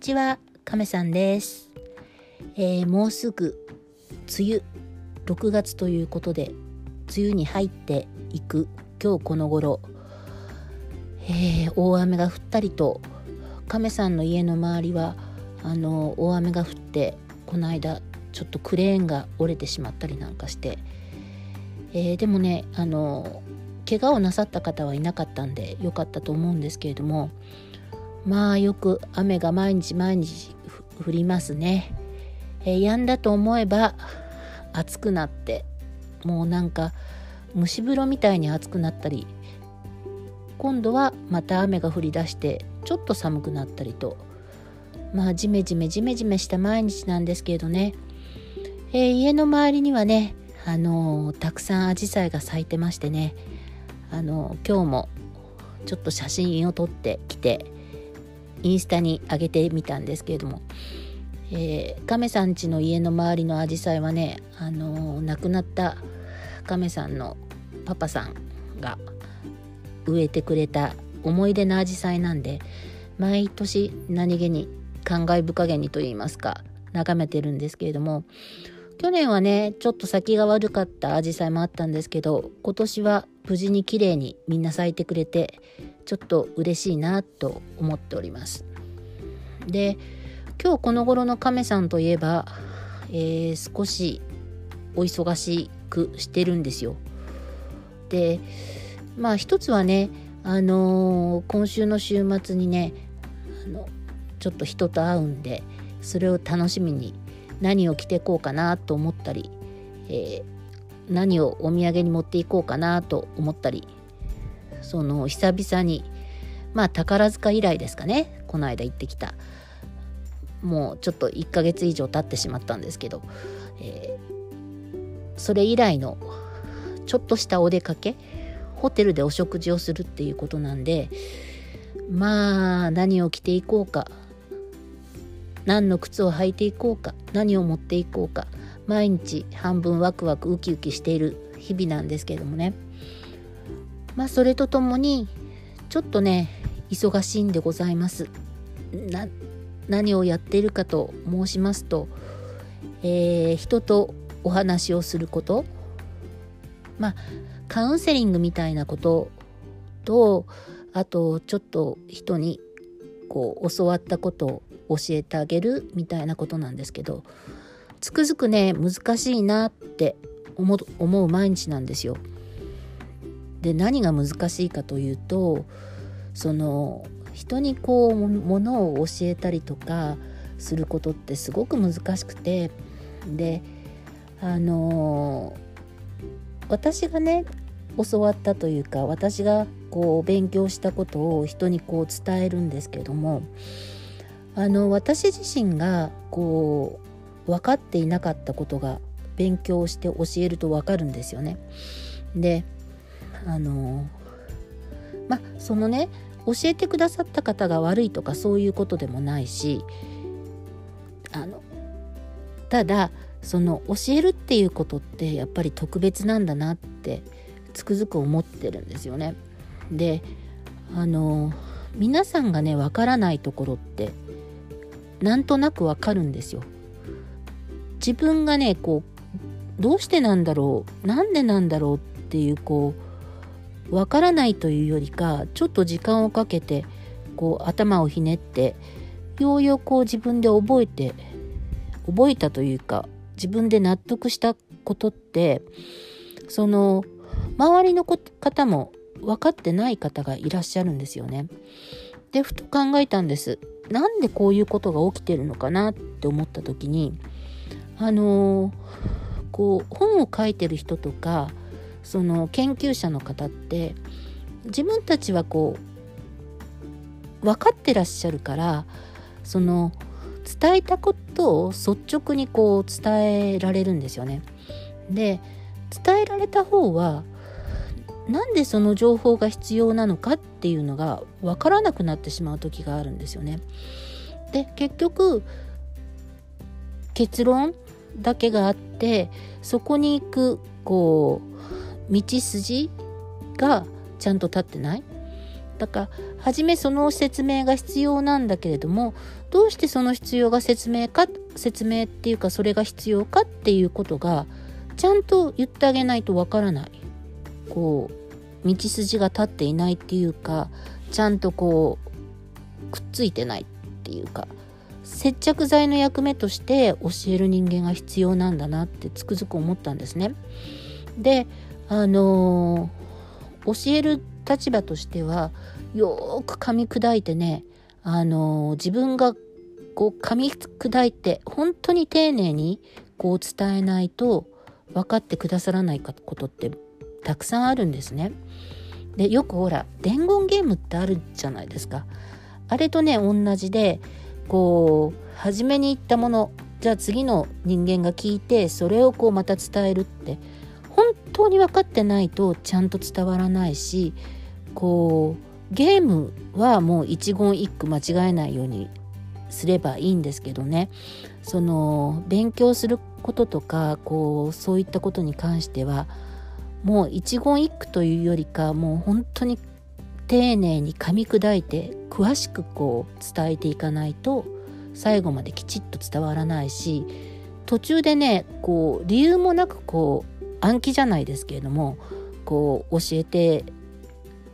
ちは、亀さんです、えー、もうすぐ梅雨6月ということで梅雨に入っていく今日この頃、えー、大雨が降ったりと亀さんの家の周りはあの大雨が降ってこの間ちょっとクレーンが折れてしまったりなんかして、えー、でもねあの怪我をなさった方はいなかったんで良かったと思うんですけれどもまあよく雨が毎日毎日降りますね。えー、止んだと思えば暑くなってもうなんか蒸し風呂みたいに暑くなったり今度はまた雨が降り出してちょっと寒くなったりとまあジメジメジメジメした毎日なんですけれどね、えー、家の周りにはねあのー、たくさんアジサイが咲いてましてねあのー、今日もちょっと写真を撮ってきてインスタに上げてみたんですけれども、えー、亀さん家の家の周りのアジサイはね、あのー、亡くなった亀さんのパパさんが植えてくれた思い出のアジサイなんで毎年何気に感慨深げにと言いますか眺めてるんですけれども去年はねちょっと先が悪かったアジサイもあったんですけど今年は無事に綺麗にみんな咲いてくれてちょっと嬉しいなと思っております。で今日この頃の亀さんといえば、えー、少しお忙しくしてるんですよ。でまあ一つはねあのー、今週の週末にねあのちょっと人と会うんでそれを楽しみに何を着てこうかなと思ったり、えー、何をお土産に持っていこうかなと思ったりその久々にまあ宝塚以来ですかねこの間行ってきた。もうちょっと1ヶ月以上経ってしまったんですけど、えー、それ以来のちょっとしたお出かけホテルでお食事をするっていうことなんでまあ何を着ていこうか何の靴を履いていこうか何を持っていこうか毎日半分ワクワクウキウキしている日々なんですけどもね。まあそれとともにちょっとね忙しいんでございます。な何をやっているかと申しますと、えー、人とお話をすることまあカウンセリングみたいなこととあとちょっと人にこう教わったことを教えてあげるみたいなことなんですけどつくづくね難しいなって思う毎日なんですよ。で何が難しいかというとその人にこうものを教えたりとかすることってすごく難しくてであの私がね教わったというか私がこう勉強したことを人にこう伝えるんですけどもあの私自身がこう分かっていなかったことが勉強して教えると分かるんですよね。であのまそのね教えてくださった方が悪いとかそういうことでもないしあのただその教えるっていうことってやっぱり特別なんだなってつくづく思ってるんですよね。であの皆さんがねわからないところってなんとなくわかるんですよ。自分がねこうどうしてなんだろうなんでなんだろうっていうこうわからないというよりかちょっと時間をかけてこう頭をひねってようようこう自分で覚えて覚えたというか自分で納得したことってその周りの方も分かってない方がいらっしゃるんですよね。でふと考えたんです。なんでこういうことが起きてるのかなって思った時にあのー、こう本を書いてる人とかその研究者の方って自分たちはこう分かってらっしゃるからその伝えたことを率直にこう伝えられるんですよね。で伝えられた方はなんでその情報が必要なのかっていうのが分からなくなってしまう時があるんですよね。で結局結論だけがあってそこに行くこう道筋がちゃんと立ってないだから初めその説明が必要なんだけれどもどうしてその必要が説明か説明っていうかそれが必要かっていうことがちゃんと言ってあげないとわからないこう道筋が立っていないっていうかちゃんとこうくっついてないっていうか接着剤の役目として教える人間が必要なんだなってつくづく思ったんですね。であのー、教える立場としてはよく噛み砕いてね、あのー、自分がこう噛み砕いて本当に丁寧にこう伝えないと分かってくださらないことってたくさんあるんですね。でよくほら伝言ゲームってあるじゃないですか。あれとね同じでこう初めに言ったものじゃあ次の人間が聞いてそれをこうまた伝えるって本当に分かってないとちゃんと伝わらないしこうゲームはもう一言一句間違えないようにすればいいんですけどねその勉強することとかこうそういったことに関してはもう一言一句というよりかもう本当に丁寧に噛み砕いて詳しくこう伝えていかないと最後まできちっと伝わらないし途中でねこう理由もなくこう暗記じゃないですけれどもこう教えて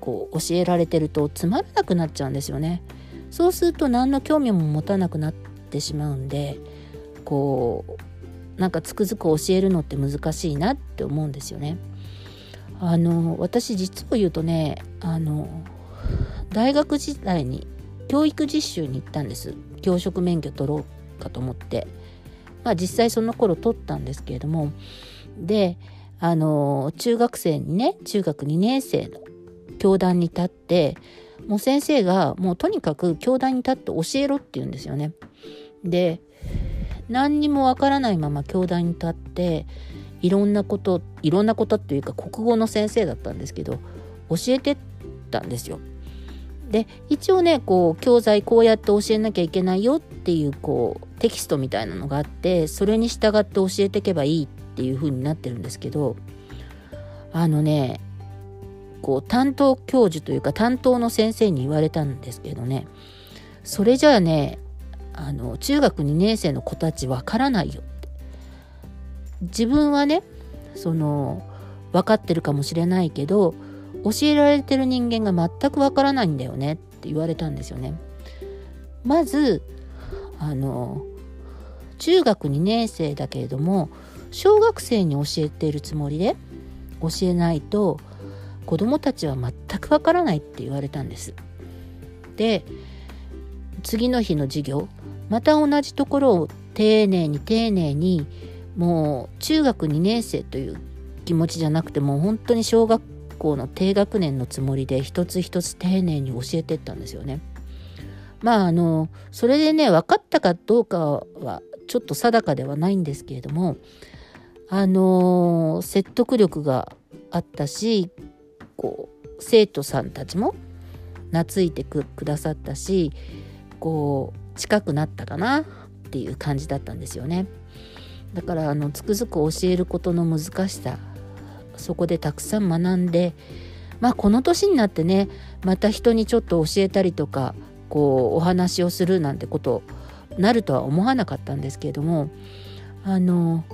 こう教えられてるとつまらなくなっちゃうんですよね。そうすると何の興味も持たなくなってしまうんでこうなんかつくづく教えるのって難しいなって思うんですよね。あの私実を言うとねあの大学時代に教育実習に行ったんです。教職免許取ろうかと思って。まあ実際その頃取ったんですけれども。であの中学生にね中学2年生の教壇に立ってもう先生がもうとにかく教壇に立って教えろって言うんですよね。で何にもわからないまま教壇に立っていろんなこといろんなことっていうか国語の先生だったんですけど教えてたんですよ。で一応ねこう教材こうやって教えなきゃいけないよっていうこうテキストみたいなのがあってそれに従って教えていけばいいっていう風になってるんですけどあのねこう担当教授というか担当の先生に言われたんですけどねそれじゃあねあの中学2年生の子たちわからないよっ自分はねその分かってるかもしれないけど教えられてる人間が全くわからないんだよねって言われたんですよね。まずあの中学2年生だけれども小学生に教えているつもりで教えないと子どもたちは全くわからないって言われたんです。で次の日の授業また同じところを丁寧に丁寧にもう中学2年生という気持ちじゃなくてもう本当に小学校の低学年のつもりで一つ一つ丁寧に教えてったんですよね。まああのそれでね分かったかどうかはちょっと定かではないんですけれどもあの説得力があったしこう生徒さんたちも懐いてくださったしこう近くなったかなっていう感じだったんですよね。だからあのつくづく教えることの難しさそこでたくさん学んでまあこの年になってねまた人にちょっと教えたりとかこうお話をするなんてことなるとは思わなかったんですけれどもあの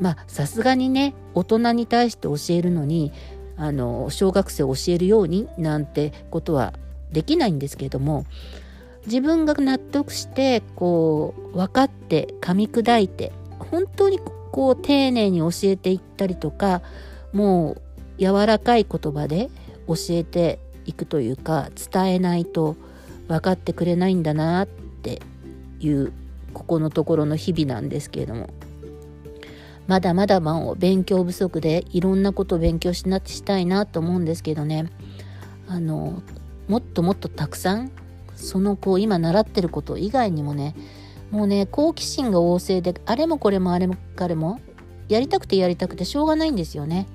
まあさすがにね大人に対して教えるのにあの小学生を教えるようになんてことはできないんですけれども自分が納得してこう分かって噛み砕いて本当にこう丁寧に教えていったりとかもう柔らかい言葉で教えていくというか伝えないと分かってくれないんだなっていうここのところの日々なんですけれども。まだまだまあ勉強不足でいろんなことを勉強しなしたいなと思うんですけどね。あのもっともっとたくさんその子今習ってること以外にもねもうね好奇心が旺盛であれもこれもあれも彼もやりたくてやりたくてしょうがないんですよね。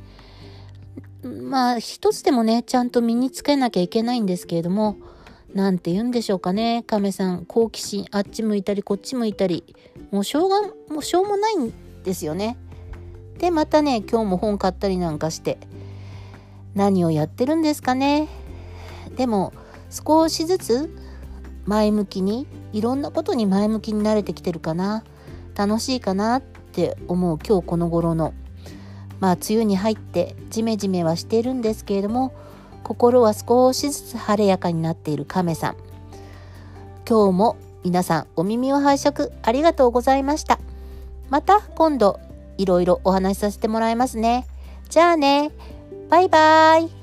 まあ一つでもねちゃんと身につけなきゃいけないんですけれども何て言うんでしょうかね亀さん好奇心あっち向いたりこっち向いたりもうしょうがもうしょうもないんですよね。でまたね今日も本買ったりなんかして何をやってるんですかねでも少しずつ前向きにいろんなことに前向きに慣れてきてるかな。楽しいかなって思う今日この頃の。まあ梅雨に入ってジメジメはしているんですけれども心は少しずつ晴れやかになっている亀さん。今日も皆さんお耳を拝借ありがとうございました。また今度いろいろお話しさせてもらいますね。じゃあね。バイバーイ。